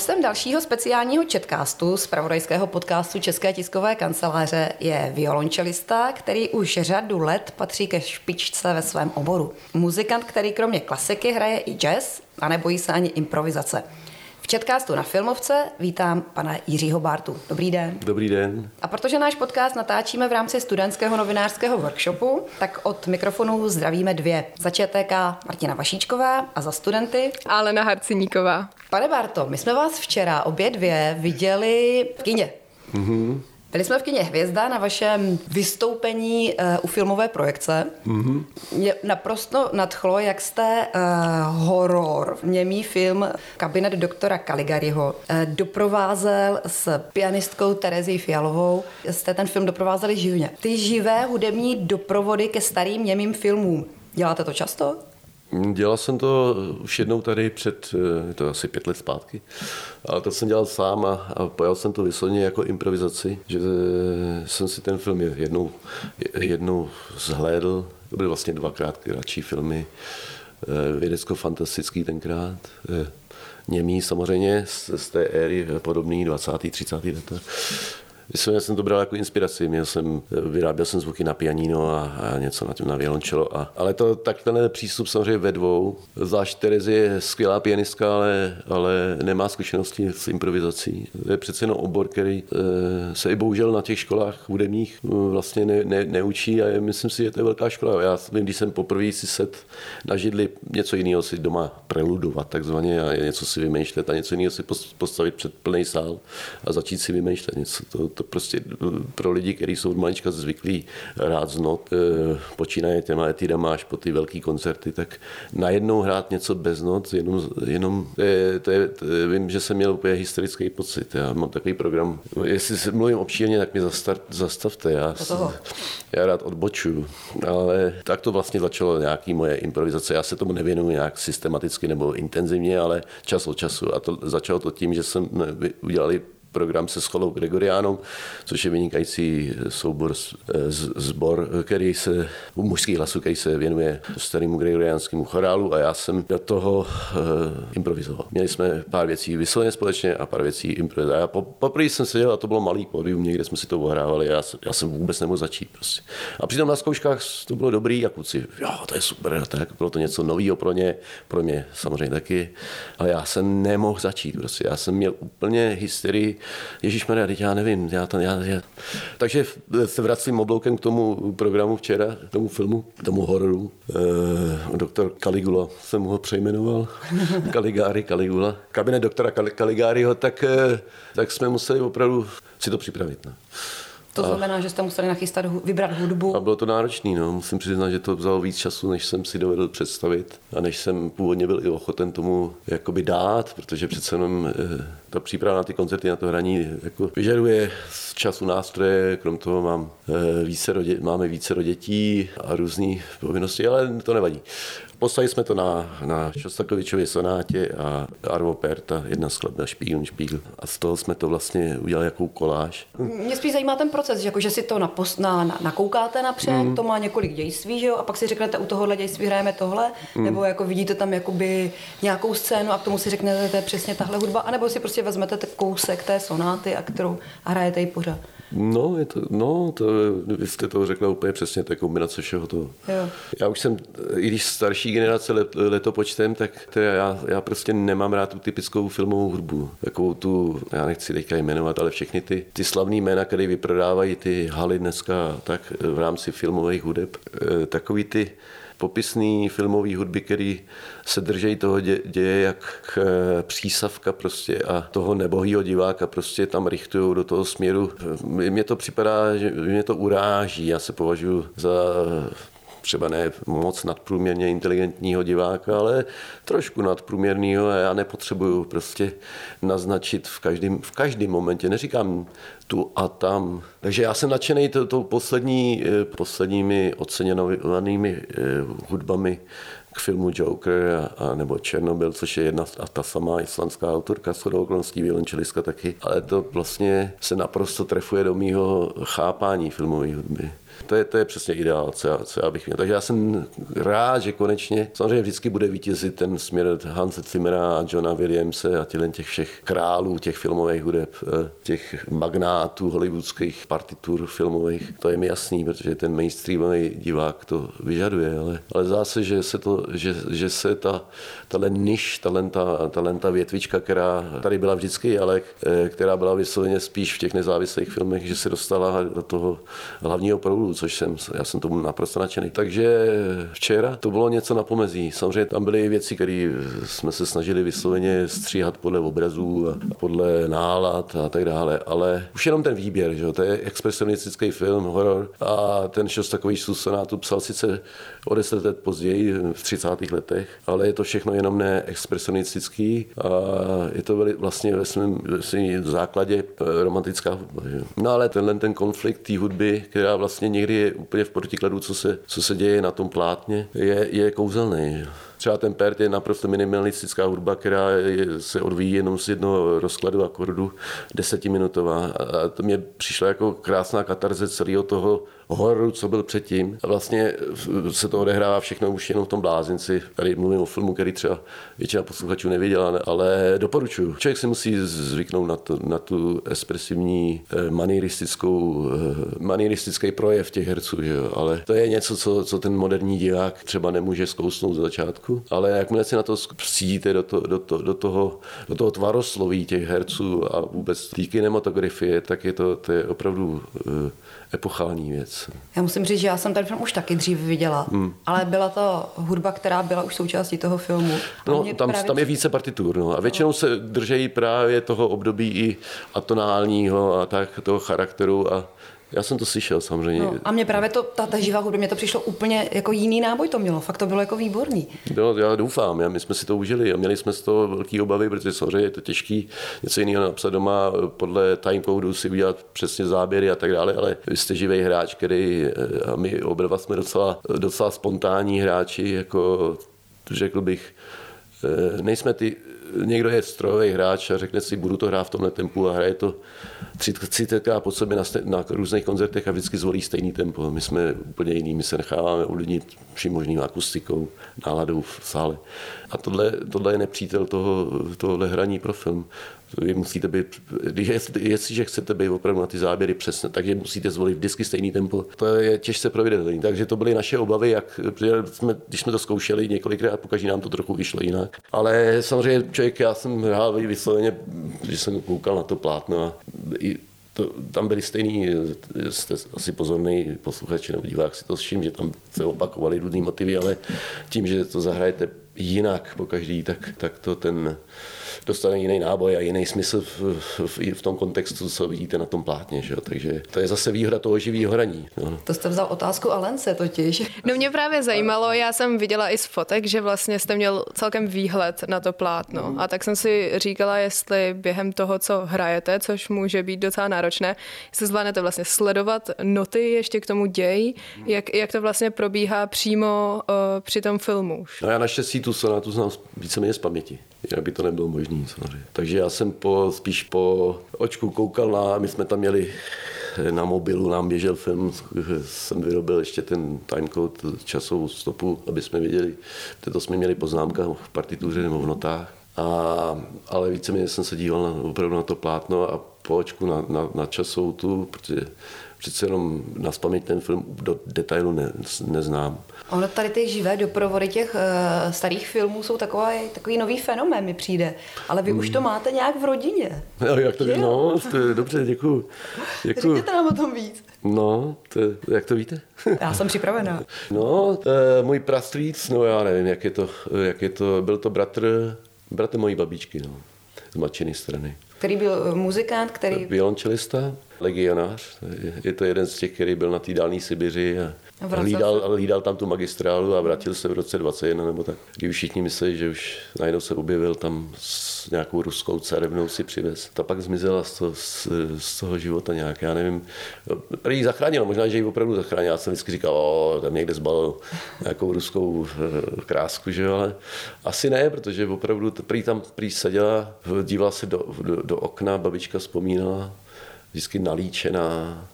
Hostem dalšího speciálního četkástu z pravodajského podcastu České tiskové kanceláře je violončelista, který už řadu let patří ke špičce ve svém oboru. Muzikant, který kromě klasiky hraje i jazz a nebojí se ani improvizace. V Četkástu na Filmovce vítám pana Jiřího Bartu. Dobrý den. Dobrý den. A protože náš podcast natáčíme v rámci studentského novinářského workshopu, tak od mikrofonu zdravíme dvě. Za ČTK Martina Vašíčková a za studenty Alena Harciníková. Pane Barto, my jsme vás včera obě dvě viděli v kině. Mm-hmm. Byli jsme v kině Hvězda na vašem vystoupení uh, u filmové projekce. Mm-hmm. Mě naprosto nadchlo, jak jste uh, horor, němý film Kabinet doktora Caligariho uh, doprovázel s pianistkou Terezí Fialovou. Jste ten film doprovázeli živně. Ty živé hudební doprovody ke starým němým filmům. Děláte to často? Dělal jsem to už jednou tady před, je to asi pět let zpátky, ale to jsem dělal sám a, a pojal jsem to vysloveně jako improvizaci, že jsem si ten film jednou, jednou zhlédl, to byly vlastně dvakrát kratší filmy, vědecko-fantastický tenkrát, němý samozřejmě z, z té éry podobný 20. 30. leta. Myslím, jsem to bral jako inspiraci. Měl jsem, vyráběl jsem zvuky na pianino a, a něco na tím na violončelo. A, ale to tak ten přístup samozřejmě ve dvou. Zvlášť Terezy je skvělá pianistka, ale, ale nemá zkušenosti s improvizací. To je přece jenom obor, který e, se i bohužel na těch školách hudebních e, vlastně ne, ne, neučí a myslím si, že to je velká škola. Já vím, když jsem poprvé si set na židli něco jiného si doma preludovat takzvaně a něco si vymýšlet a něco jiného si postavit před plný sál a začít si vymýšlet něco. To, to prostě pro lidi, kteří jsou od malička zvyklí rád z not, eh, počínaje těma etidama až po ty velké koncerty, tak najednou hrát něco bez not, jenom, jenom to je, to je, to je, vím, že jsem měl úplně historický pocit. Já mám takový program, jestli se mluvím obšírně, tak mi zastart, zastavte. Já, já rád odbočuju. Ale tak to vlastně začalo nějaký moje improvizace. Já se tomu nevěnuji nějak systematicky nebo intenzivně, ale čas od času. A to začalo to tím, že jsem udělali program se Scholou Gregoriánou, což je vynikající soubor, zbor, který se, u mužských hlasů, který se věnuje starému gregoriánskému chorálu a já jsem do toho uh, improvizoval. Měli jsme pár věcí vysloveně společně a pár věcí improvizoval. Já po, poprvé jsem seděl a to bylo malý pódium, někde jsme si to ohrávali já, já jsem vůbec nemohl začít. Prostě. A přitom na zkouškách to bylo dobrý a kluci, jo, to je super, tak bylo to něco nového pro ně, pro mě samozřejmě taky, ale já jsem nemohl začít. Prostě. Já jsem měl úplně hysterii, Ježíš Maria, teď já nevím. Já to, já, já. Takže se vracím obloukem k tomu programu včera, k tomu filmu, k tomu hororu. E, doktor Caligula jsem ho přejmenoval. Caligari, Caligula. Kabinet doktora Caligariho, tak, eh, tak jsme museli opravdu si to připravit. Ne? To znamená, že jste museli nachystat, vybrat hudbu. A bylo to náročné, no. Musím přiznat, že to vzalo víc času, než jsem si dovedl představit a než jsem původně byl i ochoten tomu jakoby dát, protože přece jenom eh, ta příprava na ty koncerty, na to hraní jako vyžaduje času nástroje, krom toho mám eh, více dě, máme více do dětí a různé povinnosti, ale to nevadí. Poslali jsme to na, na Šostakovičově sonátě a Arvo Perta, jedna skladba Špígl, Špígl. A z toho jsme to vlastně udělali jako koláž. Mě spíš zajímá ten proces, že, jako, že si to napos, na, na, nakoukáte napřed, mm. to má několik dějství, že jo, a pak si řeknete, u tohohle dějství hrajeme tohle, mm. nebo jako vidíte tam jakoby nějakou scénu a k tomu si řeknete, to je přesně tahle hudba, anebo si prostě vezmete kousek té sonáty a kterou a hrajete ji pořád. No, je to, no to, vy jste to řekla úplně přesně, je kombinace všeho toho. Jo. Já už jsem, i když starší generace let, letopočtem, tak to já, já prostě nemám rád tu typickou filmovou hudbu. Takovou tu, já nechci teďka jmenovat, ale všechny ty, ty slavné jména, které vyprodávají ty haly dneska tak v rámci filmových hudeb, eh, takový ty popisný filmový hudby, který se držejí toho dě, děje jak eh, přísavka prostě a toho nebohýho diváka prostě tam richtují do toho směru. Mně to připadá, že mě to uráží. Já se považuji za třeba ne moc nadprůměrně inteligentního diváka, ale trošku nadprůměrného a já nepotřebuju prostě naznačit v každém, v každém momentě. Neříkám tu a tam. Takže já jsem nadšený tou poslední, eh, posledními oceněnými eh, hudbami k filmu Joker a, a nebo Černobyl, což je jedna a ta samá islandská autorka, s okolností taky, ale to vlastně se naprosto trefuje do mýho chápání filmové hudby. To je, to je přesně ideál, co já, co já bych měl. Takže já jsem rád, že konečně, samozřejmě vždycky bude vítězit ten směr Hanse Zimmera a Johna Williamse a těch všech králů, těch filmových hudeb, eh, těch magnátů hollywoodských partitur filmových. To je mi jasný, protože ten mainstreamový divák to vyžaduje, ale, ale zase, že se, to, že, že se ta, tahle niž, talenta, talenta větvička, která tady byla vždycky, ale eh, která byla vysloveně spíš v těch nezávislých filmech, že se dostala do toho hlavního proudu, což jsem, já jsem tomu naprosto nadšený. Takže včera to bylo něco na pomezí. Samozřejmě tam byly věci, které jsme se snažili vysloveně stříhat podle obrazů a podle nálad a tak dále, ale už jenom ten výběr, že to je expresionistický film, horor a ten takový sonátu psal sice o deset let později, v 30. letech, ale je to všechno jenom ne expresionistický a je to vlastně ve svém, základě romantická hudba. Že? No ale tenhle ten konflikt té hudby, která vlastně někdy je úplně v protikladu, co se, co se děje na tom plátně, je, je kouzelný. Třeba ten Pert je naprosto minimalistická hudba, která je, se odvíjí jenom z jednoho rozkladu akordu, desetiminutová. A to mě přišlo jako krásná katarze celého toho hororu, co byl předtím. Vlastně se to odehrává všechno už jenom v tom blázinci. Tady mluvím o filmu, který třeba většina posluchačů neviděla, ale doporučuju. Člověk si musí zvyknout na, to, na tu expresivní eh, manieristickou, eh, manieristický projev těch herců, že jo? ale to je něco, co, co ten moderní divák třeba nemůže zkousnout z začátku, ale jakmile si na to přijít do, to, do, to, do, toho, do toho tvarosloví těch herců a vůbec té kinematografie, tak je to, to je opravdu uh, epochální věc. Já musím říct, že já jsem ten film už taky dřív viděla, hmm. ale byla to hudba, která byla už součástí toho filmu. No, tam, tam je více partitur, no. A většinou se držejí právě toho období i atonálního a tak, toho charakteru a já jsem to slyšel samozřejmě. No, a mě právě to, ta, ta živá hudba, mě to přišlo úplně jako jiný náboj to mělo. Fakt to bylo jako výborný. No, já doufám, já, my jsme si to užili a měli jsme z toho velký obavy, protože samozřejmě je to těžký něco jiného napsat doma podle timecodu si udělat přesně záběry a tak dále, ale vy jste živý hráč, který a my oba jsme docela, docela spontánní hráči, jako řekl bych, eh, nejsme ty někdo je strojový hráč a řekne si, budu to hrát v tomhle tempu a hraje to 30 po sobě na, na různých koncertech a vždycky zvolí stejný tempo. My jsme úplně jiný, my se necháváme ovlivnit vším možným akustikou, náladou v sále. A tohle, tohle je nepřítel toho, tohle hraní pro film. Vy musíte být, jestliže chcete být opravdu na ty záběry přesně, takže musíte zvolit vždycky stejný tempo. To je těžce proveditelné. Takže to byly naše obavy, jak, jsme, když jsme to zkoušeli několikrát, pokaždé nám to trochu vyšlo jinak. Ale samozřejmě člověk, já jsem hrál vysloveně, že jsem koukal na to plátno a i to, tam byli stejný, jste asi pozorný posluchač nebo divák si to všim, že tam se opakovaly různý motivy, ale tím, že to zahrajete jinak po každý, tak, tak to ten dostane jiný náboj a jiný smysl v, v, v tom kontextu, co vidíte na tom plátně. Že? Takže to je zase výhoda toho živého hraní. No. To jste vzal otázku Alence totiž. No mě právě zajímalo, já jsem viděla i z fotek, že vlastně jste měl celkem výhled na to plátno. A tak jsem si říkala, jestli během toho, co hrajete, což může být docela náročné, jestli zvládnete vlastně sledovat noty ještě k tomu děj, jak, jak to vlastně probíhá přímo uh, při tom filmu. No já naštěstí tu sonátu znám víceméně z paměti jinak by to nebylo možné. Takže já jsem po, spíš po očku koukal na, my jsme tam měli na mobilu nám běžel film, jsem vyrobil ještě ten timecode, časovou stopu, aby jsme věděli, to jsme měli poznámka v partituře nebo v notách. A, ale víceméně jsem se díval na, opravdu na to plátno a po očku na, na, na časovou tu, protože přece jenom na paměť ten film do detailu ne, neznám. Ono tady ty živé doprovody těch uh, starých filmů jsou takový, takový nový fenomén, mi přijde. Ale vy hmm. už to máte nějak v rodině. No, jak to, no, to je, dobře, děkuji. děkuji. Řekněte nám o tom víc. No, to, jak to víte? Já jsem připravená. no, to je můj prastrýc, no já nevím, jak je to, jak je to, byl to bratr, bratr mojí babičky, no, z matčiny strany. Který byl muzikant, který... Violončelista legionář. Je to jeden z těch, který byl na té dálné Sibiři a hlídal, hlídal tam tu magistrálu a vrátil se v roce 21 nebo tak. Kdy už všichni mysleli, že už najednou se objevil tam s nějakou ruskou carevnou si přivez. Ta pak zmizela z toho, z, z toho života nějak, já nevím. Prý ji zachránil, možná, že ji opravdu zachránil. Já jsem vždycky říkal, o, tam někde zbalil nějakou ruskou eh, krásku, že jo, ale asi ne, protože opravdu prý tam prý seděla, dívala se do, do, do okna, babička vzpomínala, vždycky nalíčená,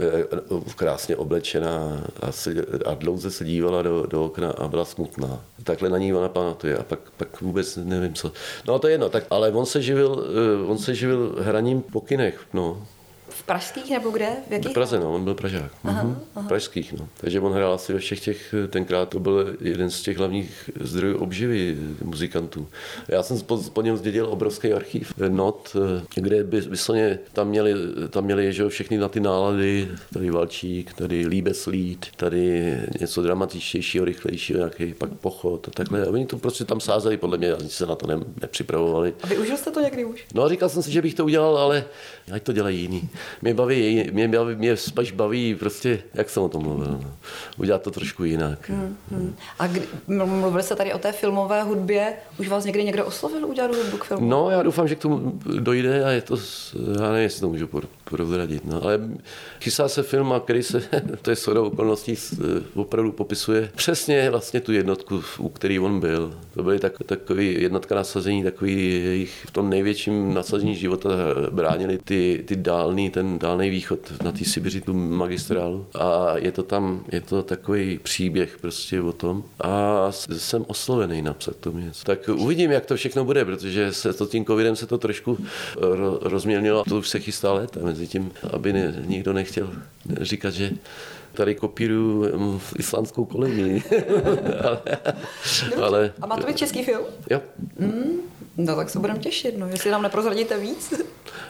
eh, krásně oblečená a, se, a dlouze se dívala do, do okna a byla smutná. Takhle na ní ona pamatuje a pak, pak vůbec nevím co. No to je jedno, tak, ale on se živil, eh, on se živil hraním po kinech, no. Pražských nebo kde? V jakých? V Praze, no, on byl Pražák. Aha, mhm. aha. Pražských, no. Takže on hrál asi ve všech těch, tenkrát to byl jeden z těch hlavních zdrojů obživy muzikantů. Já jsem po, po něm zdědil obrovský archiv not, kde by vysloně tam měli, tam měli že všechny na ty nálady, tady Valčík, tady Líbeslít, tady něco dramatičtějšího, rychlejšího, nějaký pak pochod a takhle. A oni to prostě tam sázeli, podle mě, ani se na to ne, nepřipravovali. A využil jste to někdy už? No, říkal jsem si, že bych to udělal, ale ať to dělají jiný mě baví, mě, baví, mě spíš baví prostě, jak jsem o tom mluvil, no. udělat to trošku jinak. Hmm, hmm. A kdy, mluvili jste tady o té filmové hudbě, už vás někdy někdo oslovil udělat hudbu k filmu? No, já doufám, že k tomu dojde a je to, já nevím, jestli to můžu prozradit, no. ale chystá se film, který se, to je shodou okolností, opravdu popisuje přesně vlastně tu jednotku, u který on byl. To byly tak, takový jednotka nasazení, takový jejich v tom největším nasazení života bránili ty, ty dálný, ten dálný východ na té Sibiři, tu magistrálu. A je to tam, je to takový příběh prostě o tom. A jsem oslovený napsat to něco. Tak uvidím, jak to všechno bude, protože se to tím covidem se to trošku rozmělnilo. To už se chystá léta mezi tím, aby ne, nikdo nechtěl říkat, že tady kopíruju mm, islandskou kolonii. ale, ale, a má to být český film? Jo. Mm, no tak se budeme těšit, no, jestli nám neprozradíte víc.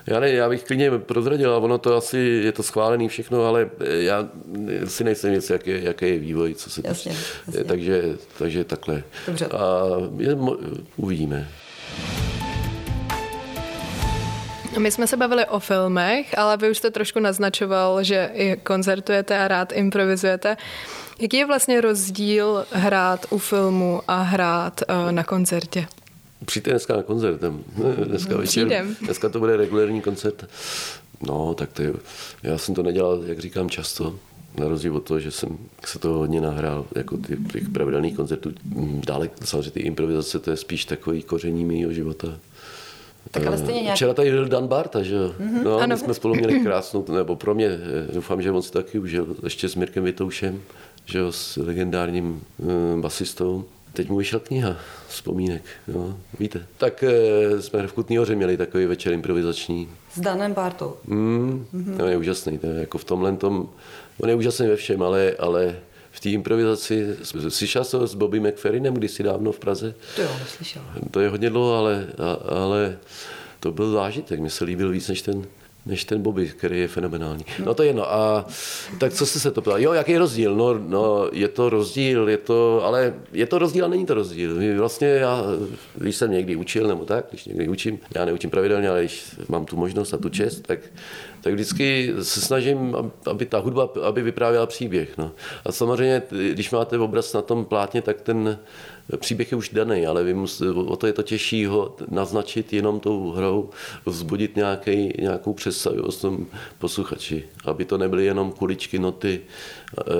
Já, ne, já bych klidně prozradil, ono to asi je to schválený všechno, ale já si nejsem nic, jaký, jaký je vývoj, co se jasně, jasně. Takže, takže takhle. Dobře. A je, uvidíme. My jsme se bavili o filmech, ale vy už jste trošku naznačoval, že i koncertujete a rád improvizujete. Jaký je vlastně rozdíl hrát u filmu a hrát uh, na koncertě? Přijďte dneska na koncert. Dneska večer. Přijdem. Dneska to bude regulární koncert. No, tak to je, já jsem to nedělal, jak říkám, často. Na rozdíl od toho, že jsem se to hodně nahrál, jako ty, těch pravidelných koncertů. Dále samozřejmě ty improvizace, to je spíš takový koření mého života. Tak ale stejně nějak... Včera tady byl Dan Barta, že jo? Mm-hmm, no, ano. my jsme spolu měli krásnou, nebo pro mě, eh, doufám, že on si taky užil, ještě s Mirkem Vitoušem, že jo, s legendárním uh, basistou. Teď mu vyšla kniha vzpomínek, jo, víte. Tak e, jsme v Kutný hoře měli takový večer improvizační. S Danem Bartou. Mm, mm-hmm. To je úžasný, to je jako v tomhle tom, on je úžasný ve všem, ale, ale v té improvizaci, slyšel jsem s Bobby McFerrinem kdysi dávno v Praze? To jo, neslyšel. To je hodně dlouho, ale, ale to byl zážitek, mi se líbil víc než ten než ten Bobby, který je fenomenální. No to je jedno. A tak co jste se to ptal? Jo, jaký je rozdíl? No, no, je to rozdíl, je to, ale je to rozdíl a není to rozdíl. Vlastně já, když jsem někdy učil, nebo tak, když někdy učím, já neučím pravidelně, ale když mám tu možnost a tu čest, tak, tak vždycky se snažím, aby ta hudba, aby vyprávěla příběh. No. A samozřejmě, když máte obraz na tom plátně, tak ten příběh je už daný, ale vy mus, o to je to těžší ho naznačit jenom tou hrou, vzbudit nějaký, nějakou představu o tom posluchači, aby to nebyly jenom kuličky, noty,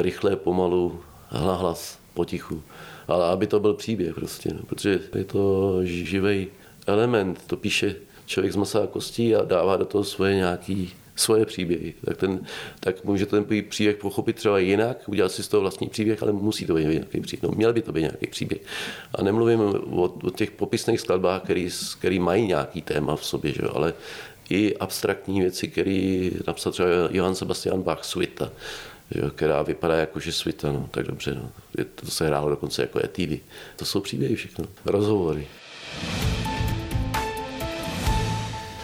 rychlé, pomalu, hlas, potichu, ale aby to byl příběh prostě, no, protože je to živý element, to píše člověk z masa a kostí a dává do toho svoje nějaký svoje příběhy, tak, ten, tak může ten příběh pochopit třeba jinak, udělat si z toho vlastní příběh, ale musí to být nějaký příběh. No, měl by to být nějaký příběh. A nemluvím o, o těch popisných skladbách, který, který mají nějaký téma v sobě, že? ale i abstraktní věci, které napsal třeba Johann Sebastian Bach, Svita, která vypadá jako, že svita, no, tak dobře, no. to se hrálo dokonce jako etídy. To jsou příběhy všechno, rozhovory.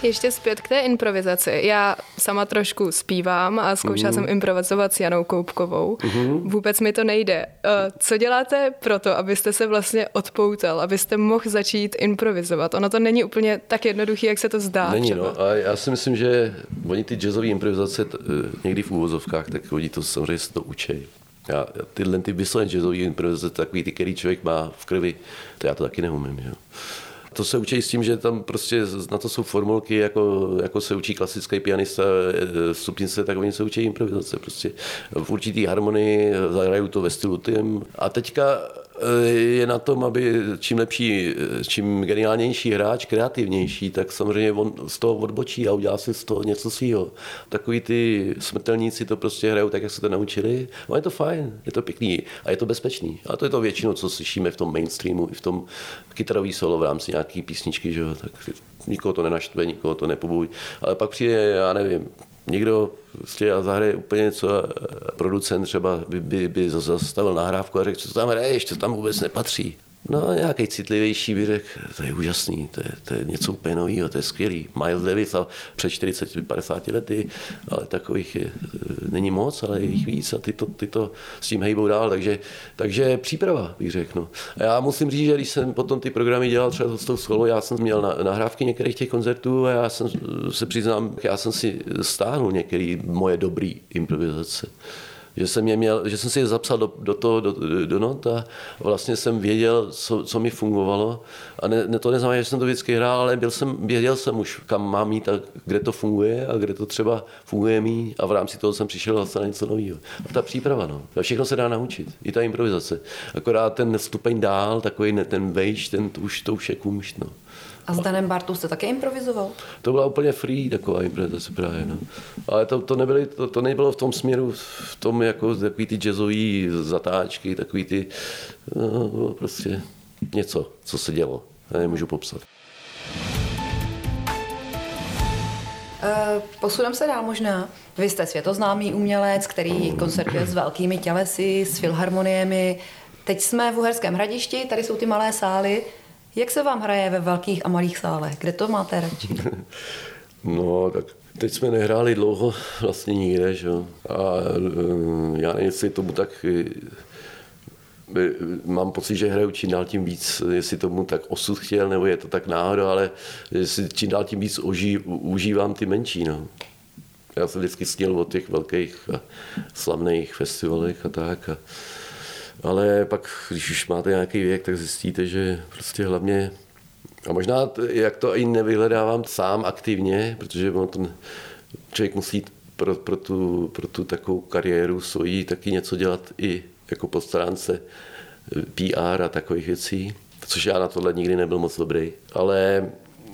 Ještě zpět k té improvizaci. Já sama trošku zpívám a zkoušela mm. jsem improvizovat s Janou Koupkovou. Mm. Vůbec mi to nejde. Eh, co děláte pro to, abyste se vlastně odpoutal, abyste mohl začít improvizovat? Ono to není úplně tak jednoduché, jak se to zdá. Není, no. A já si myslím, že oni ty jazzové improvizace eh, někdy v úvozovkách, tak oni to samozřejmě se to učí. Já, tyhle ty vysloveně jazzové improvizace, takový ty, který člověk má v krvi, to já to taky neumím. Jo to se učí s tím, že tam prostě na to jsou formulky, jako, jako se učí klasický pianista e, stupnice, tak oni se učí improvizace. Prostě v určitý harmonii zahrajou to ve stylu tým. A teďka je na tom, aby čím lepší, čím geniálnější hráč, kreativnější, tak samozřejmě on z toho odbočí a udělá si z toho něco svého. Takový ty smrtelníci to prostě hrajou tak, jak se to naučili. A je to fajn, je to pěkný a je to bezpečný. A to je to většinou, co slyšíme v tom mainstreamu, i v tom kytarový solo v rámci nějaký písničky, že jo, tak nikoho to nenaštve, nikoho to nepobují. Ale pak přijde, já nevím, někdo prostě já zahraje úplně něco a producent třeba by, by, by zastavil nahrávku a řekl, co tam hraješ, to tam vůbec nepatří. No, nějaký citlivější by řekl, to je úžasný, to je, to je něco úplně nového, to je skvělý. Miles Davis a před 40-50 lety, ale takových je, není moc, ale je jich víc a ty to, ty to s tím hejbou dál, takže, takže příprava, bych řekl. No. A já musím říct, že když jsem potom ty programy dělal třeba s tou skolou, já jsem měl na, nahrávky některých těch koncertů a já jsem se přiznám, já jsem si stáhnul některé moje dobré improvizace že jsem, je měl, že jsem si je zapsal do, do toho, do, do not a vlastně jsem věděl, co, co mi fungovalo. A ne, ne, to neznamená, že jsem to vždycky hrál, ale byl jsem, věděl jsem už, kam mám jít a kde to funguje a kde to třeba funguje mí a v rámci toho jsem přišel zase na něco nového. A ta příprava, no. A všechno se dá naučit, i ta improvizace. Akorát ten stupeň dál, takový ten vejš, ten to už, to už je kumšt, no. A s Danem Bartou jste také improvizoval? To byla úplně free taková improvizace právě. No. Ale to, to, nebyly, to, to nebylo v tom směru, v tom jako takový ty jazzový zatáčky, takový ty, no, prostě něco, co se dělo. Já nemůžu popsat. Eh, posuneme se dál možná. Vy jste světoznámý umělec, který koncertuje s velkými tělesy, s filharmoniemi. Teď jsme v Uherském hradišti, tady jsou ty malé sály. Jak se vám hraje ve velkých a malých sálech? Kde to máte radši? no, tak teď jsme nehráli dlouho vlastně nikde, že? A eh, já nevím, jestli tomu tak mám pocit, že hraju čím dál tím víc, jestli tomu tak osud chtěl, nebo je to tak náhoda, ale jestli čím dál tím víc uží, užívám ty menší. No. Já jsem vždycky sněl o těch velkých a slavných festivalech a tak. A, ale pak, když už máte nějaký věk, tak zjistíte, že prostě hlavně a možná, jak to i nevyhledávám sám aktivně, protože on ten člověk musí pro, pro, tu, pro tu takovou kariéru svojí taky něco dělat i jako po stránce PR a takových věcí, což já na tohle nikdy nebyl moc dobrý. Ale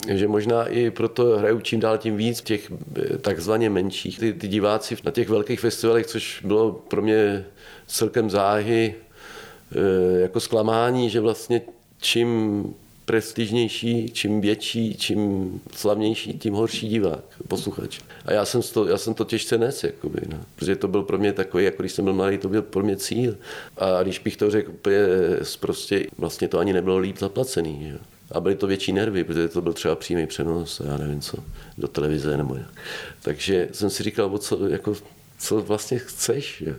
že možná i proto hraju čím dál tím víc v těch takzvaně menších. Ty, ty diváci na těch velkých festivalech, což bylo pro mě celkem záhy, Eh, jako zklamání, že vlastně čím prestižnější, čím větší, čím slavnější, tím horší divák, posluchač. A já jsem to, já jsem to těžce nes, jakoby, no. protože to byl pro mě takový, jako když jsem byl malý, to byl pro mě cíl. A když bych to řekl úplně prostě, vlastně to ani nebylo líp zaplacený. Že? A byly to větší nervy, protože to byl třeba přímý přenos, já nevím co, do televize nebo jak. Takže jsem si říkal, co, jako, co vlastně chceš. Že?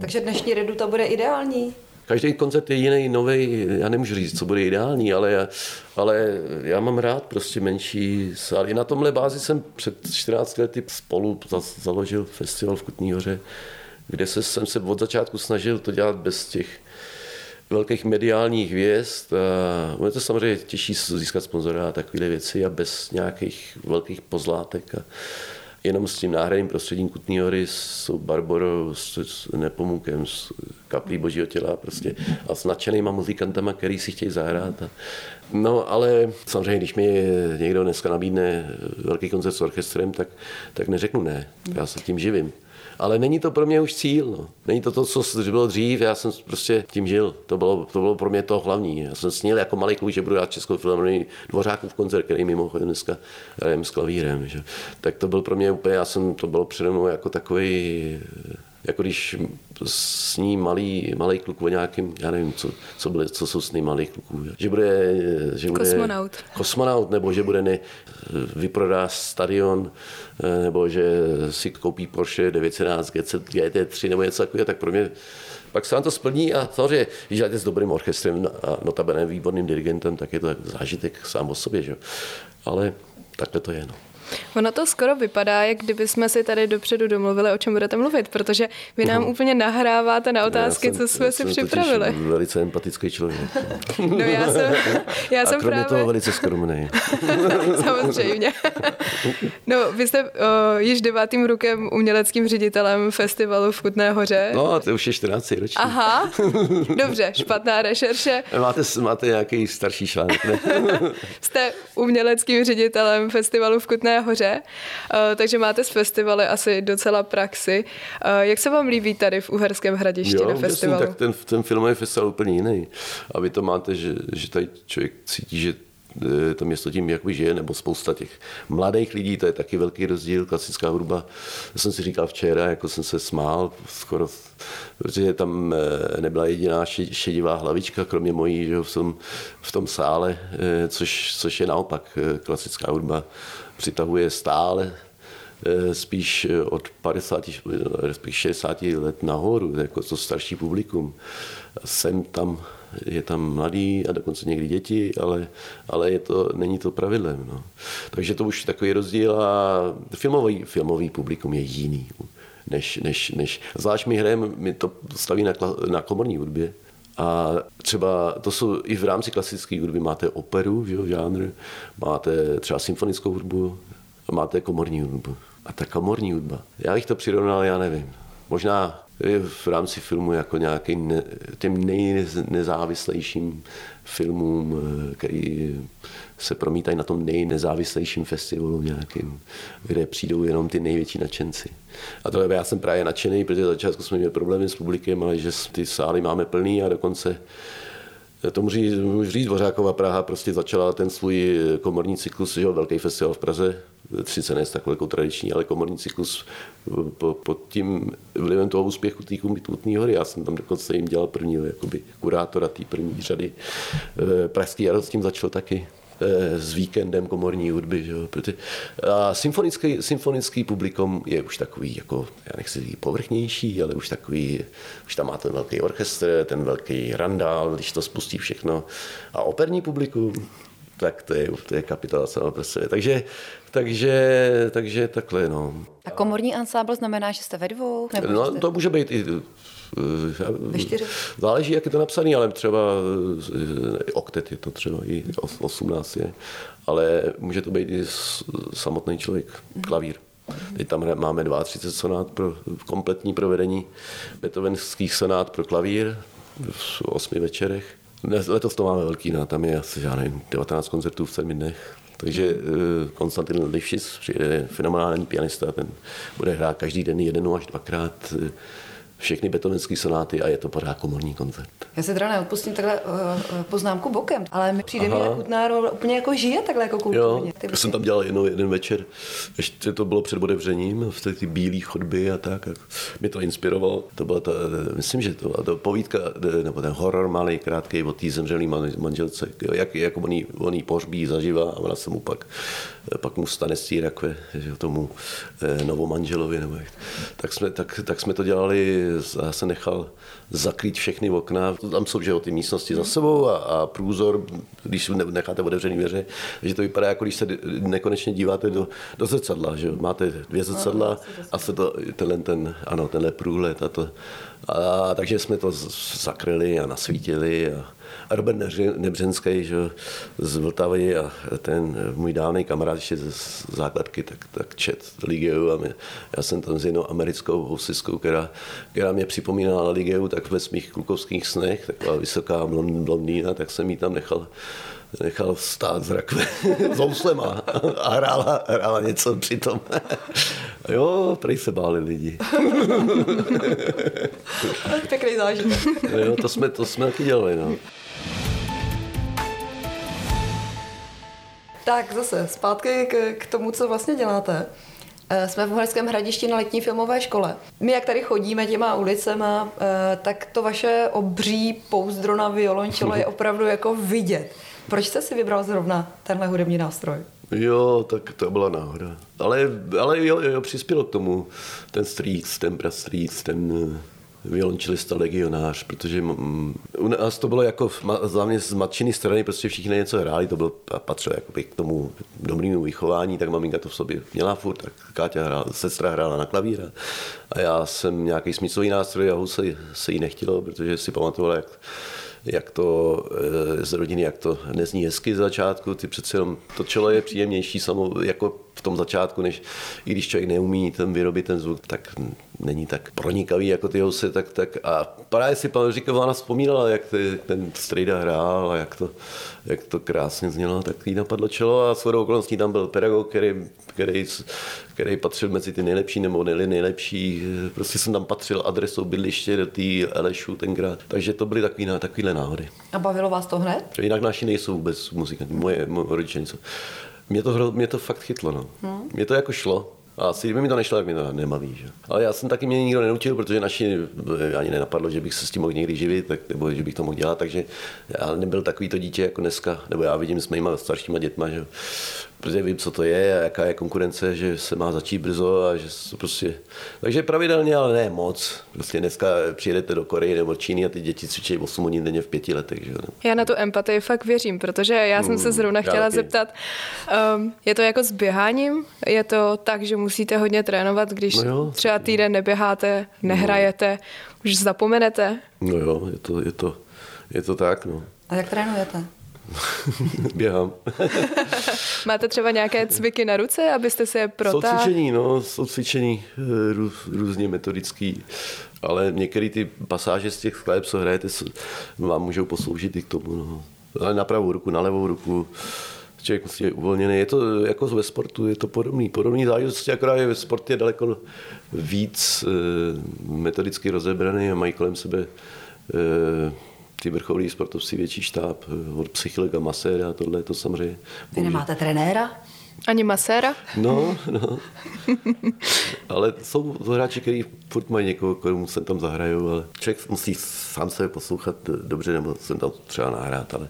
Takže dnešní reduta bude ideální? Každý koncert je jiný, nový. Já nemůžu říct, co bude ideální, ale já, ale já mám rád prostě menší sály. Na tomhle bázi jsem před 14 lety spolu založil festival v Kutní hoře, kde se, jsem se od začátku snažil to dělat bez těch velkých mediálních hvězd. A je to samozřejmě těžší získat sponzora a takové věci a bez nějakých velkých pozlátek. A, jenom s tím náhradním prostředím Kutní hory, s Barborou, s, s Nepomukem, s kaplí božího těla prostě a s nadšenýma muzikantama, který si chtějí zahrát. A, no ale samozřejmě, když mi někdo dneska nabídne velký koncert s orchestrem, tak, tak neřeknu ne. Já se tím živím. Ale není to pro mě už cíl. No. Není to to, co bylo dřív, já jsem prostě tím žil. To bylo, to bylo pro mě to hlavní. Já jsem snil jako malý kluk, že budu dát Českou filharmonii Dvořákův koncert, který mimochodem dneska hrajem s klavírem. Že. Tak to byl pro mě úplně, já jsem, to bylo přede mnou jako takový jako když sní malý, malý kluk o nějakým, já nevím, co, co, byly, co jsou sny malých kluků, že bude, že bude kosmonaut. kosmonaut, nebo že bude ne, vyprodá stadion, eh, nebo že si koupí Porsche 911 GT3 nebo něco takového, tak pro mě pak se vám to splní a samozřejmě, když jdete s dobrým orchestrem a notabene výborným dirigentem, tak je to zážitek sám o sobě, že? ale takhle to je. No. Ono to skoro vypadá, jak kdyby jsme si tady dopředu domluvili, o čem budete mluvit, protože vy nám uh-huh. úplně nahráváte na otázky, jsem, co jsme si připravili. velice empatický člověk. no já jsem, já A jsem kromě právě... toho velice skromný. Samozřejmě. no, vy jste o, již devátým rokem uměleckým ředitelem festivalu v Kutné hoře. No a to už je 14 roční. Aha, dobře, špatná rešerše. Máte, máte nějaký starší článek, ne? jste uměleckým ředitelem festivalu v Kutné hoře, uh, takže máte z festivaly asi docela praxi. Uh, jak se vám líbí tady v Uherském hradišti jo, na festivalu? Jasný, tak ten, ten filmový festival je úplně jiný. A vy to máte, že, že tady člověk cítí, že eh, to město tím jakoby žije, nebo spousta těch mladých lidí, to je taky velký rozdíl, klasická hudba. Já jsem si říkal včera, jako jsem se smál skoro, protože tam nebyla jediná šedivá hlavička, kromě mojí, že v tom, v tom sále, což, což je naopak klasická hudba přitahuje stále eh, spíš eh, od 50, respektive 60 let nahoru, jako to starší publikum. Jsem tam, je tam mladý a dokonce někdy děti, ale, ale je to, není to pravidlem. No. Takže to už takový rozdíl a filmový, filmový publikum je jiný. Než, než, než, zvlášť my hrajeme, my to staví na, na komorní hudbě, a třeba to jsou i v rámci klasické hudby máte operu, že jo, žánr, máte třeba symfonickou hudbu máte komorní hudbu. A ta komorní hudba, já bych to přirovnal, já nevím. Možná v rámci filmu jako nějaký ne, těm nejnezávislejším filmům, který se promítají na tom nejnezávislejším festivalu nějakým, kde přijdou jenom ty největší nadšenci. A to já jsem právě nadšený, protože začátku jsme měli problémy s publikem, ale že ty sály máme plný a dokonce to můžu říct, Dvořáková Praha prostě začala ten svůj komorní cyklus, že velký festival v Praze, sice ne tak velkou tradiční, ale komorní cyklus pod tím vlivem toho úspěchu té Kutní hory. Já jsem tam dokonce jim dělal prvního jakoby, kurátora té první řady. Eh, Pražský jaro s tím začal taky. Eh, s víkendem komorní hudby. Že jo? A symfonický, symfonický publikum je už takový, jako, já nechci říct povrchnější, ale už takový, už tam má ten velký orchestr, ten velký randál, když to spustí všechno. A operní publikum, tak to je, to je kapitola sama pro sebe. Takže, takže, takže takhle, no. A komorní ansábl znamená, že jste ve dvou? Nebo no, jste... to může být i? Záleží, jak je to napsané, ale třeba eh, oktet je to třeba i 18 je, ale může to být i samotný člověk, klavír. Teď tam máme 32 sonát pro kompletní provedení beethovenských sonát pro klavír v osmi večerech. Letos to máme velký, no, tam je asi, já nevím, 19 koncertů v sedmi dnech. Takže uh, Konstantin Livšis, přijde fenomenální pianista, ten bude hrát každý den jeden až dvakrát všechny betonenské sonáty a je to pořád komorní koncert. Já se teda neodpustím takhle uh, poznámku bokem, ale mi přijde Aha. mi jako Kutnáro úplně jako žije takhle jako kulturně. Jo, já jsem tam dělal jednou, jeden večer, ještě to bylo před otevřením, v té ty bílé chodby a tak. A mě to inspirovalo. To byla ta, myslím, že to byla to povídka, nebo ten horor malý, krátký o té zemřelý manželce, jak, jak on, jí, on jí pohřbí zaživa a ona se mu pak, pak mu stane z rakve, že tomu eh, novomanželovi. Nebo jak. Tak, jsme, tak, tak jsme to dělali já jsem nechal zakrýt všechny okna. Tam jsou že, ty místnosti za sebou a, a průzor, když necháte otevřený dveře, že to vypadá jako když se nekonečně díváte do, do zrcadla. Že? Máte dvě zrcadla a se to, tenhle, ten, ano, tenhle průhled. A to, a, takže jsme to zakryli a nasvítili. A, a Robert Nebřenský že, z Vltavy a ten můj dávný kamarád ještě z základky, tak, tak čet Ligeu a mě, já jsem tam s jednou americkou housiskou, která, která mě připomínala Ligeu, tak ve svých klukovských snech, taková vysoká blondýna, tak jsem jí tam nechal nechal stát z rakve s houslema a hrála, hrála něco přitom. jo, prej se báli lidi. Pěkný zážitek. jo, to jsme, to jsme taky dělali, no. Tak zase zpátky k, k tomu, co vlastně děláte. Eh, jsme v Uherském hradišti na letní filmové škole. My, jak tady chodíme těma ulicema, eh, tak to vaše obří pouzdro na violončelo je opravdu jako vidět. Proč jste si vybral zrovna tenhle hudební nástroj? Jo, tak to byla náhoda. Ale, ale jo, jo, přispělo k tomu ten street, ten street, ten violončelista legionář, protože u nás to bylo jako mě z matčiny strany, prostě všichni něco hráli, to bylo patřilo jakoby k tomu dobrému vychování, tak maminka to v sobě měla furt, tak Káťa hrála, sestra hrála na klavír a já jsem nějaký smyslový nástroj a se, se jí nechtělo, protože si pamatovala, jak jak to eh, z rodiny, jak to nezní hezky z začátku, ty přece jenom to čelo je příjemnější samo, jako v tom začátku, než i když člověk neumí ten vyrobit ten zvuk, tak není tak pronikavý jako ty housy, tak, tak a právě si pan říkal, ona vzpomínala, jak ty, ten strejda hrál a jak to, jak to krásně znělo, tak jí napadlo čelo a shodou okolností tam byl pedagog, který, který, který patřil mezi ty nejlepší nebo nejli nejlepší. Prostě jsem tam patřil adresou bydliště do té Elešu tenkrát. Takže to byly takový, takovýhle náhody. A bavilo vás to hned? Jinak naši nejsou vůbec muzikanti, moje, moje rodiče nejsou. Mě to, mě to fakt chytlo. No. Hmm. Mě to jako šlo. A asi kdyby mi to nešlo, tak mi to nebaví. Že? Ale já jsem taky mě nikdo nenaučil, protože naši eh, ani nenapadlo, že bych se s tím mohl někdy živit, tak, nebo že bych to mohl dělat, takže já nebyl takový to dítě jako dneska, nebo já vidím s mýma staršíma dětma, že protože vím, co to je a jaká je konkurence, že se má začít brzo a že to prostě... Takže pravidelně, ale ne moc. Prostě dneska přijedete do Koreje nebo Číny a ty děti cvičí 8 hodin denně v pěti letech. Že? Já na tu empatii fakt věřím, protože já jsem se hmm, zrovna chtěla taky. zeptat, um, je to jako s běháním? Je to tak, že musíte hodně trénovat, když no jo. třeba týden neběháte, nehrajete, no. už zapomenete? No jo, je to, je to, je to tak. No. A jak trénujete? Běhám. Máte třeba nějaké cviky na ruce, abyste se je protáhli? Jsou cvičení, no, jsou cvičení eh, růz, různě metodický, ale některé ty pasáže z těch skladeb, co hrajete, vám můžou posloužit i k tomu. No. Ale na pravou ruku, na levou ruku, člověk musí být uvolněný. Je to jako ve sportu, je to podobný. Podobný záležitosti, akorát je ve sportě je daleko víc e, metodicky rozebraný a mají kolem sebe ty vrcholí sportovci větší štáb, eh, od psychologa, maséra a tohle, to samozřejmě. Vy nemáte trenéra? Ani maséra? No, no. ale jsou to hráči, kteří furt mají někoho, komu se tam zahrajou, ale člověk musí sám se poslouchat dobře, nebo jsem tam třeba nahrát, ale,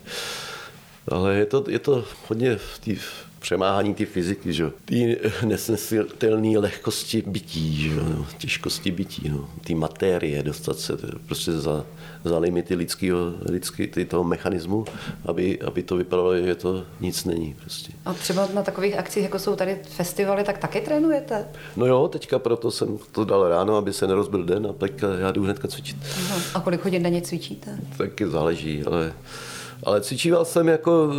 ale je, to, je to hodně v té přemáhání ty fyziky, že? Ty nesnesitelné lehkosti bytí, že? No, těžkosti bytí, no. ty matérie, dostat se prostě za, za limity lidského, lidský, toho mechanismu, aby, aby to vypadalo, že to nic není. Prostě. A třeba na takových akcích, jako jsou tady festivaly, tak taky trénujete? No jo, teďka proto jsem to dal ráno, aby se nerozbil den a pak já jdu hnedka cvičit. Aha. A kolik hodin denně cvičíte? Taky záleží, ale ale cvičíval jsem jako,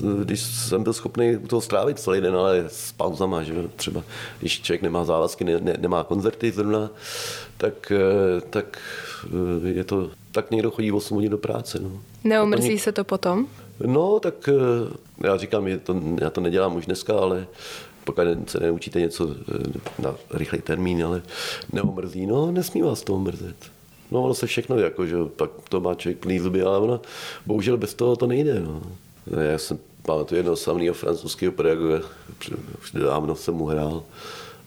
eh, když jsem byl schopný toho strávit celý den, ale s pauzama, že třeba když člověk nemá závazky, ne, ne, nemá koncerty zrovna, tak, eh, tak eh, je to, tak někdo chodí 8 hodin do práce. No. Neumrzí něk... se to potom? No, tak já říkám, je to, já to nedělám už dneska, ale pokud se neučíte něco na rychlý termín, ale neomrzí, no nesmí vás to omrzet. No ono se všechno, jako, že pak to má člověk plný ale ono, bohužel bez toho to nejde. No. Já jsem pamatuju jednoho samého francouzského pedagoga, dávno jsem mu hrál,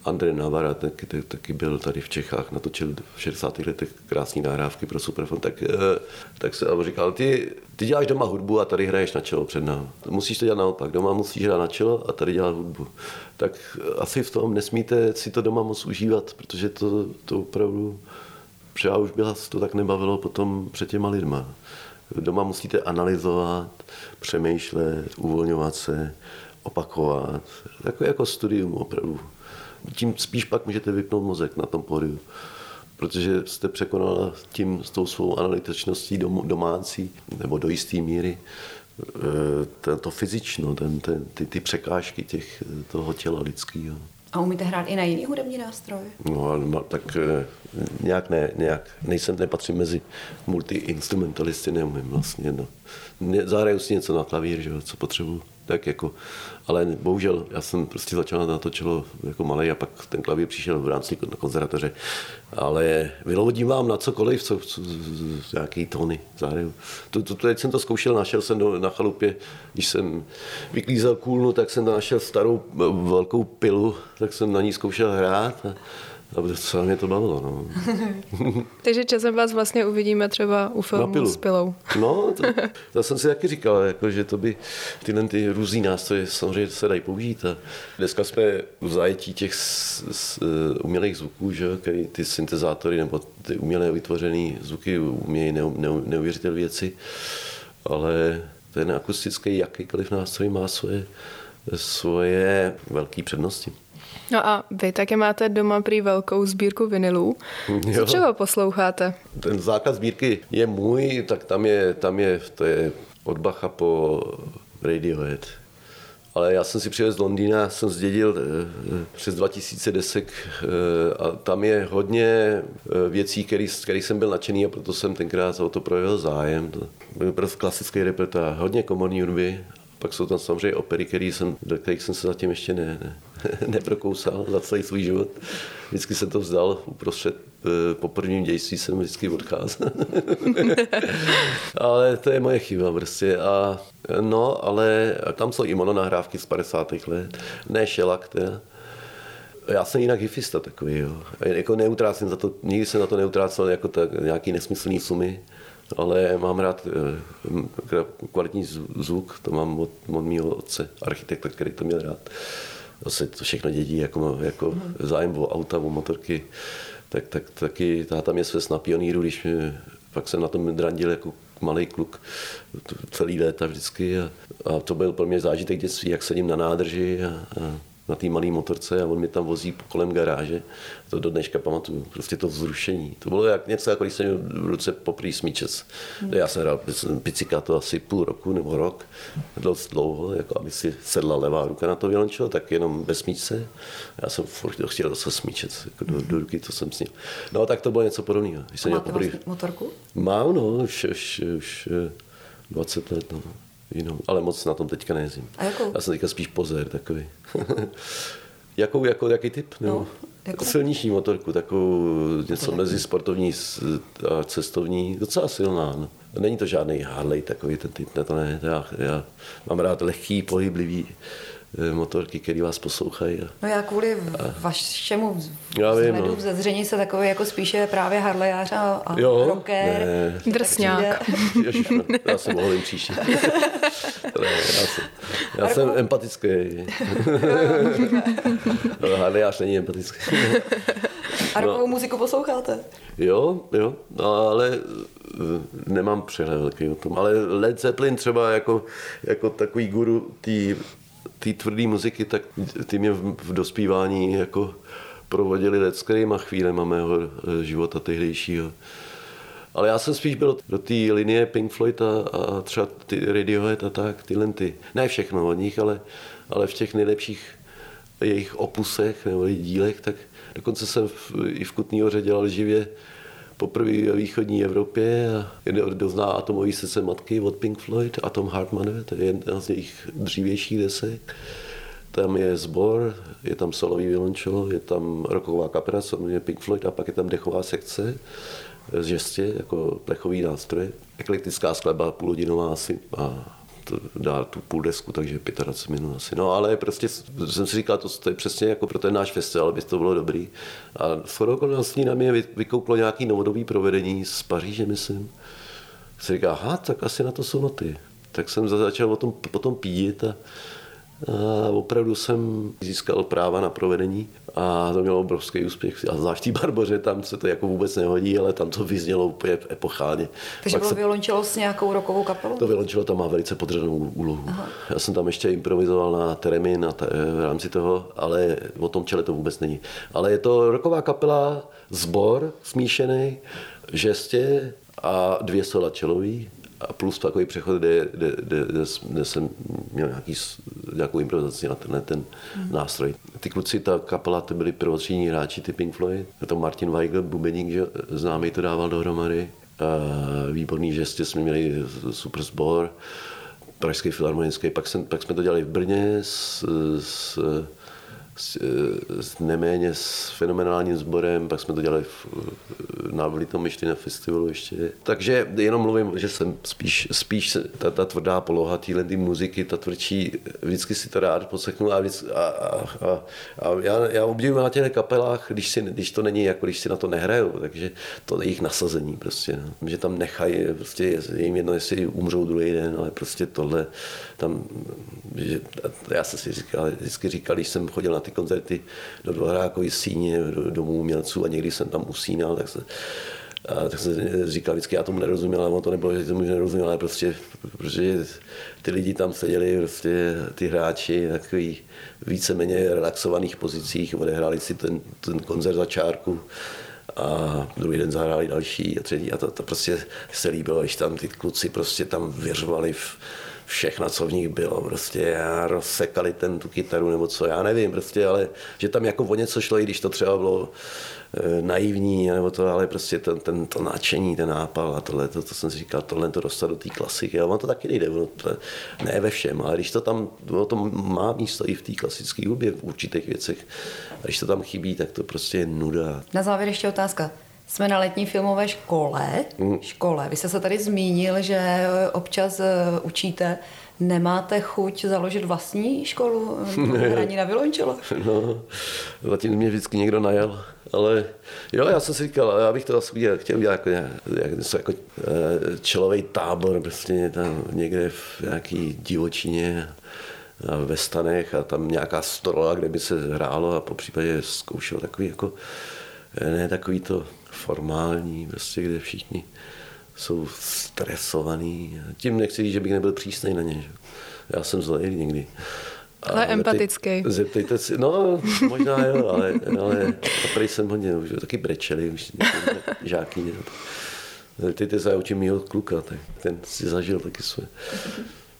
André Navara, taky, taky byl tady v Čechách, natočil v 60. letech krásné nahrávky pro Superfon, tak, eh, tak se říkal, ty, ty děláš doma hudbu a tady hraješ na čelo před námi. Musíš to dělat naopak, doma musíš hrát na čelo a tady dělat hudbu. Tak asi v tom nesmíte si to doma moc užívat, protože to, to opravdu třeba už by vás to tak nebavilo potom před těma lidma. Doma musíte analyzovat, přemýšlet, uvolňovat se, opakovat. Jako, jako studium opravdu. Tím spíš pak můžete vypnout mozek na tom pódiu protože jste překonala tím s tou svou analytičností domácí, nebo do jisté míry, e, to fyzično, ten, ten, ty, ty překážky těch, toho těla lidského. A umíte hrát i na jiný hudební nástroj? No, tak eh, nějak ne, nějak. Nejsem, nepatřím mezi multi-instrumentalisty, neumím vlastně. No. Zahraju si něco na klavír, že, co potřebuji. Tak jako, ale bohužel, já jsem prostě začal na to čelo jako malý a pak ten klavír přišel v rámci na konzervatoře. Ale vylovodím vám na cokoliv, co, co, nějaký tóny zahraju. To, to, teď jsem to zkoušel, našel jsem do, na chalupě, když jsem vyklízel kůlnu, tak jsem našel starou velkou pilu, tak jsem na ní zkoušel hrát. A, a docela mě to bavilo. No. Takže časem vás vlastně uvidíme třeba u filmu s pilou. No, to, to jsem si taky říkal, jako, že to by tyhle ty různý nástroje samozřejmě se dají použít. A dneska jsme v zajetí těch s, s, umělých zvuků, že, který ty syntezátory nebo ty umělé vytvořené zvuky umějí neu, neu, neuvěřitelné věci, ale ten akustický jakýkoliv nástroj má svoje, svoje velké přednosti. No a vy také máte doma prý velkou sbírku vinilů. Co třeba posloucháte? Ten základ sbírky je můj, tak tam je, tam je, to je od Bacha po Radiohead. Ale já jsem si přivez z Londýna, jsem zdědil eh, přes 2000 desek eh, a tam je hodně eh, věcí, který, který jsem byl nadšený a proto jsem tenkrát o to projevil zájem. To byl prostě klasický repertoár, hodně komorní hudby pak jsou tam samozřejmě opery, který jsem, do kterých jsem se zatím ještě ne, ne, neprokousal za celý svůj život. Vždycky jsem to vzdal uprostřed eh, po prvním dějství jsem vždycky odcházel. ale to je moje chyba prostě. A, no, ale tam jsou i mononahrávky z 50. let. Ne šelak teda. Já jsem jinak hifista takový, jo. Jako neutrácím za to, nikdy jsem na to neutrácel jako tak, nějaký nesmyslný sumy ale mám rád eh, kvalitní zvuk, to mám od, od mého otce, architekta, který to měl rád. Zase to všechno dědí, jako, jako zájem o auta, o motorky. Tak, tak taky táta mě sves na pioníru, když mě, pak jsem na tom drandil jako malý kluk celý léta vždycky a, a to byl pro mě zážitek dětství, jak sedím na nádrži a, a na té malé motorce a on mě tam vozí kolem garáže. To do dneška pamatuju, prostě to vzrušení. To bylo jak něco, jako když jsem měl v ruce poprý smíčec. Hmm. Já jsem hrál picika to asi půl roku nebo rok, dost dlouho, jako aby si sedla levá ruka na to violončelo, tak jenom bez smíčce. Já jsem furt chtěl dostat smíčec, jako do, do, ruky, to jsem snil. No tak to bylo něco podobného. Když jsem Máte poprý... motorku? Mám, no, už, už, už 20 let. No jinou, ale moc na tom teďka nejezdím. A jakou? Já jsem teďka spíš pozér takový. jakou, jako, jaký typ? Nebo? No, jako? Silniční motorku, takovou něco mezi sportovní a cestovní, docela silná. No. Není to žádný Harley takový ten typ, ne, to ne. Já, já mám rád lehký, pohyblivý motorky, které vás poslouchají. No já kvůli a, vašemu já vím, no. vzezření se takový jako spíše právě harlejář a, a jo, rocker. Ne. Drsňák. já jsem mohl příště. já jsem, já jsem empatický. harlejář není empatický. A rokovou no. muziku posloucháte? Jo, jo, no, ale eh, nemám přehled velký o tom, ale Led Zeppelin třeba jako, jako takový guru té té tvrdé muziky, tak ty mě v, dospívání jako provodili leckýma chvílema mého eh, života tehdejšího. Ale já jsem spíš byl do té linie Pink Floyd a, a třeba ty Radiohead a tak, tyhle ty. Ne všechno od nich, ale, ale v těch nejlepších jejich opusech nebo dílech, tak dokonce jsem v, i v Kutný dělal živě poprvé ve východní Evropě a kdo zná atomový srdce matky od Pink Floyd, Atom Heart Mother, to je jedna z jejich dřívějších desek. Tam je sbor, je tam solový violončelo, je tam roková kapela, je Pink Floyd a pak je tam dechová sekce z žestě, jako plechový nástroj. Eklektická skladba půlhodinová asi a dá tu půl desku, takže 25 minut asi. No ale prostě jsem si říkal, to, to je přesně jako pro ten náš festival, aby to bylo dobrý. A s okolností na mě vykouklo nějaký novodobý provedení z Paříže, myslím. Si říká, aha, tak asi na to jsou noty. Tak jsem začal o tom potom pídit a a opravdu jsem získal práva na provedení a to mělo obrovský úspěch. A zvlášť té Barboře, tam se to jako vůbec nehodí, ale tam to vyznělo úplně epochálně. Takže Pak bylo se... violončelo s nějakou rokovou kapelou? To violončelo tam má velice podřadnou úlohu. Aha. Já jsem tam ještě improvizoval na teremin a te, v rámci toho, ale o tom čele to vůbec není. Ale je to roková kapela, sbor smíšený, žestě a dvě sola čelový a plus takový přechod, kde, kde, kde, kde, kde jsem měl nějaký, nějakou improvizaci na tenhle ten hmm. nástroj. Ty kluci, ta kapela, ty byli prvotřídní hráči, ty Pink Floyd. To Martin Weigl, bubeník, že známý to dával dohromady. A výborný žestě jsme měli super sbor. Pražský filharmonický, pak, jsem, pak jsme to dělali v Brně s, s s, s neméně s fenomenálním sborem, pak jsme to dělali v, na Litomyšti na festivalu ještě. Takže jenom mluvím, že jsem spíš, spíš ta, ta tvrdá poloha téhle muziky, ta tvrdší, vždycky si to rád poslechnu a, víc, a, a, a, a já, já obdivuji na těch kapelách, když, si, když to není, jako když si na to nehrajou, takže to je jejich nasazení prostě, no. že tam nechají, prostě je jim jedno, jestli umřou druhý den, ale prostě tohle tam, že, já jsem si říkal, vždycky říkal, když jsem chodil na ty koncerty do Dvorákovy síně, do domů umělců a někdy jsem tam usínal, tak se, a tak jsem říkal vždycky, já tomu nerozuměl, ale on to nebylo, že tomu nerozuměl, ale prostě, protože ty lidi tam seděli, prostě ty hráči, takový víceméně relaxovaných pozicích, odehráli si ten, ten koncert za čárku a druhý den zahráli další a třetí a to, to prostě se líbilo, když tam ty kluci prostě tam vyřvali v, všechno, co v nich bylo, prostě a rozsekali ten tu kytaru nebo co, já nevím, prostě, ale že tam jako o něco šlo, i když to třeba bylo e, naivní, nebo to, ale prostě ten, ten, to náčení, ten nápal a tohle, to, to jsem si říkal, tohle to dostat do té klasiky, ale on to taky nejde, ono to, ne ve všem, ale když to tam, ono to má místo i v té klasické hudbě v určitých věcech, a když to tam chybí, tak to prostě je nuda. Na závěr ještě otázka. Jsme na letní filmové škole. Mm. Škole. Vy jste se tady zmínil, že občas eh, učíte. Nemáte chuť založit vlastní školu hraní na violončelo? No, zatím mě vždycky někdo najel, ale jo, já jsem si říkal, já bych to asi chtěl udělat jako, jak, něco jako eh, čelový tábor, prostě tam někde v nějaký divočině ve stanech a tam nějaká stola, kde by se hrálo a po případě zkoušel takový jako ne takový to formální, prostě, kde všichni jsou stresovaní. Tím nechci říct, že bych nebyl přísný na ně. Že? Já jsem zlej někdy. Ale empatický. Zeptejte si, no možná jo, ale, ale tady jsem hodně, už taky brečeli, už žáky. Zeptejte se oči mýho kluka, tak ten si zažil taky své.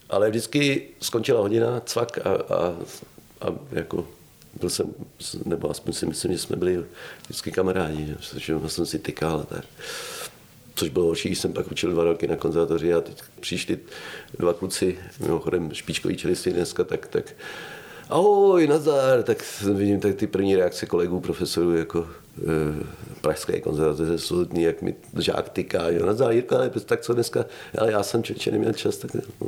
Ale vždycky skončila hodina, cvak a, a, a jako byl jsem, nebo aspoň si myslím, že jsme byli vždycky kamarádi, že jsem si tykal tak. Což bylo horší, jsem pak učil dva roky na konzervatoři a teď přišli dva kluci, mimochodem špičkový čelisti dneska, tak, tak ahoj, Nazar, tak vidím tak ty první reakce kolegů, profesorů, jako e, pražské konzervatoře jsou jak mi žák tyká, jo, Nazar, Jirka, ale tak co dneska, ale já jsem člověče neměl čas, tak no,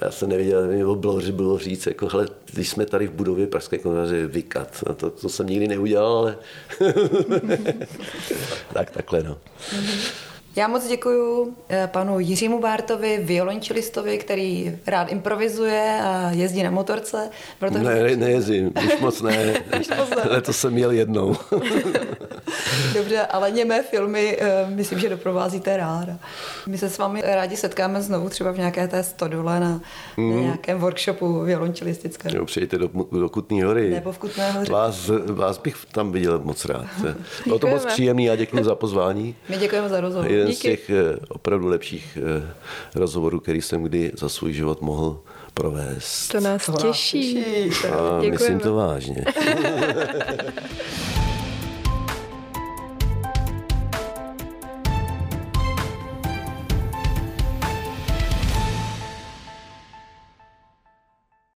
já jsem neviděl, mě bylo, bylo říct, jako, hele, když jsme tady v budově pražské konzervatoře, vykat, a to, to jsem nikdy neudělal, ale tak takhle, no. Mm-hmm. Já moc děkuji eh, panu Jiřímu Bártovi, violončelistovi, který rád improvizuje a jezdí na motorce. Proto ne, nejezdím, už moc ne. už moc ne. to jsem měl jednou. Dobře, ale němé filmy eh, myslím, že doprovázíte ráda. My se s vámi rádi setkáme znovu třeba v nějaké té stodole na, mm. na mhm. nějakém workshopu violončelistickém. Jo, přejďte do, do Kutní hory. Nebo v Kutné hoře. Vás, vás bych tam viděl moc rád. Bylo to moc příjemný a děkuji za pozvání. My děkujeme za rozhovor jeden Díky. z těch eh, opravdu lepších eh, rozhovorů, který jsem kdy za svůj život mohl provést. To nás to těší. těší. A myslím to vážně.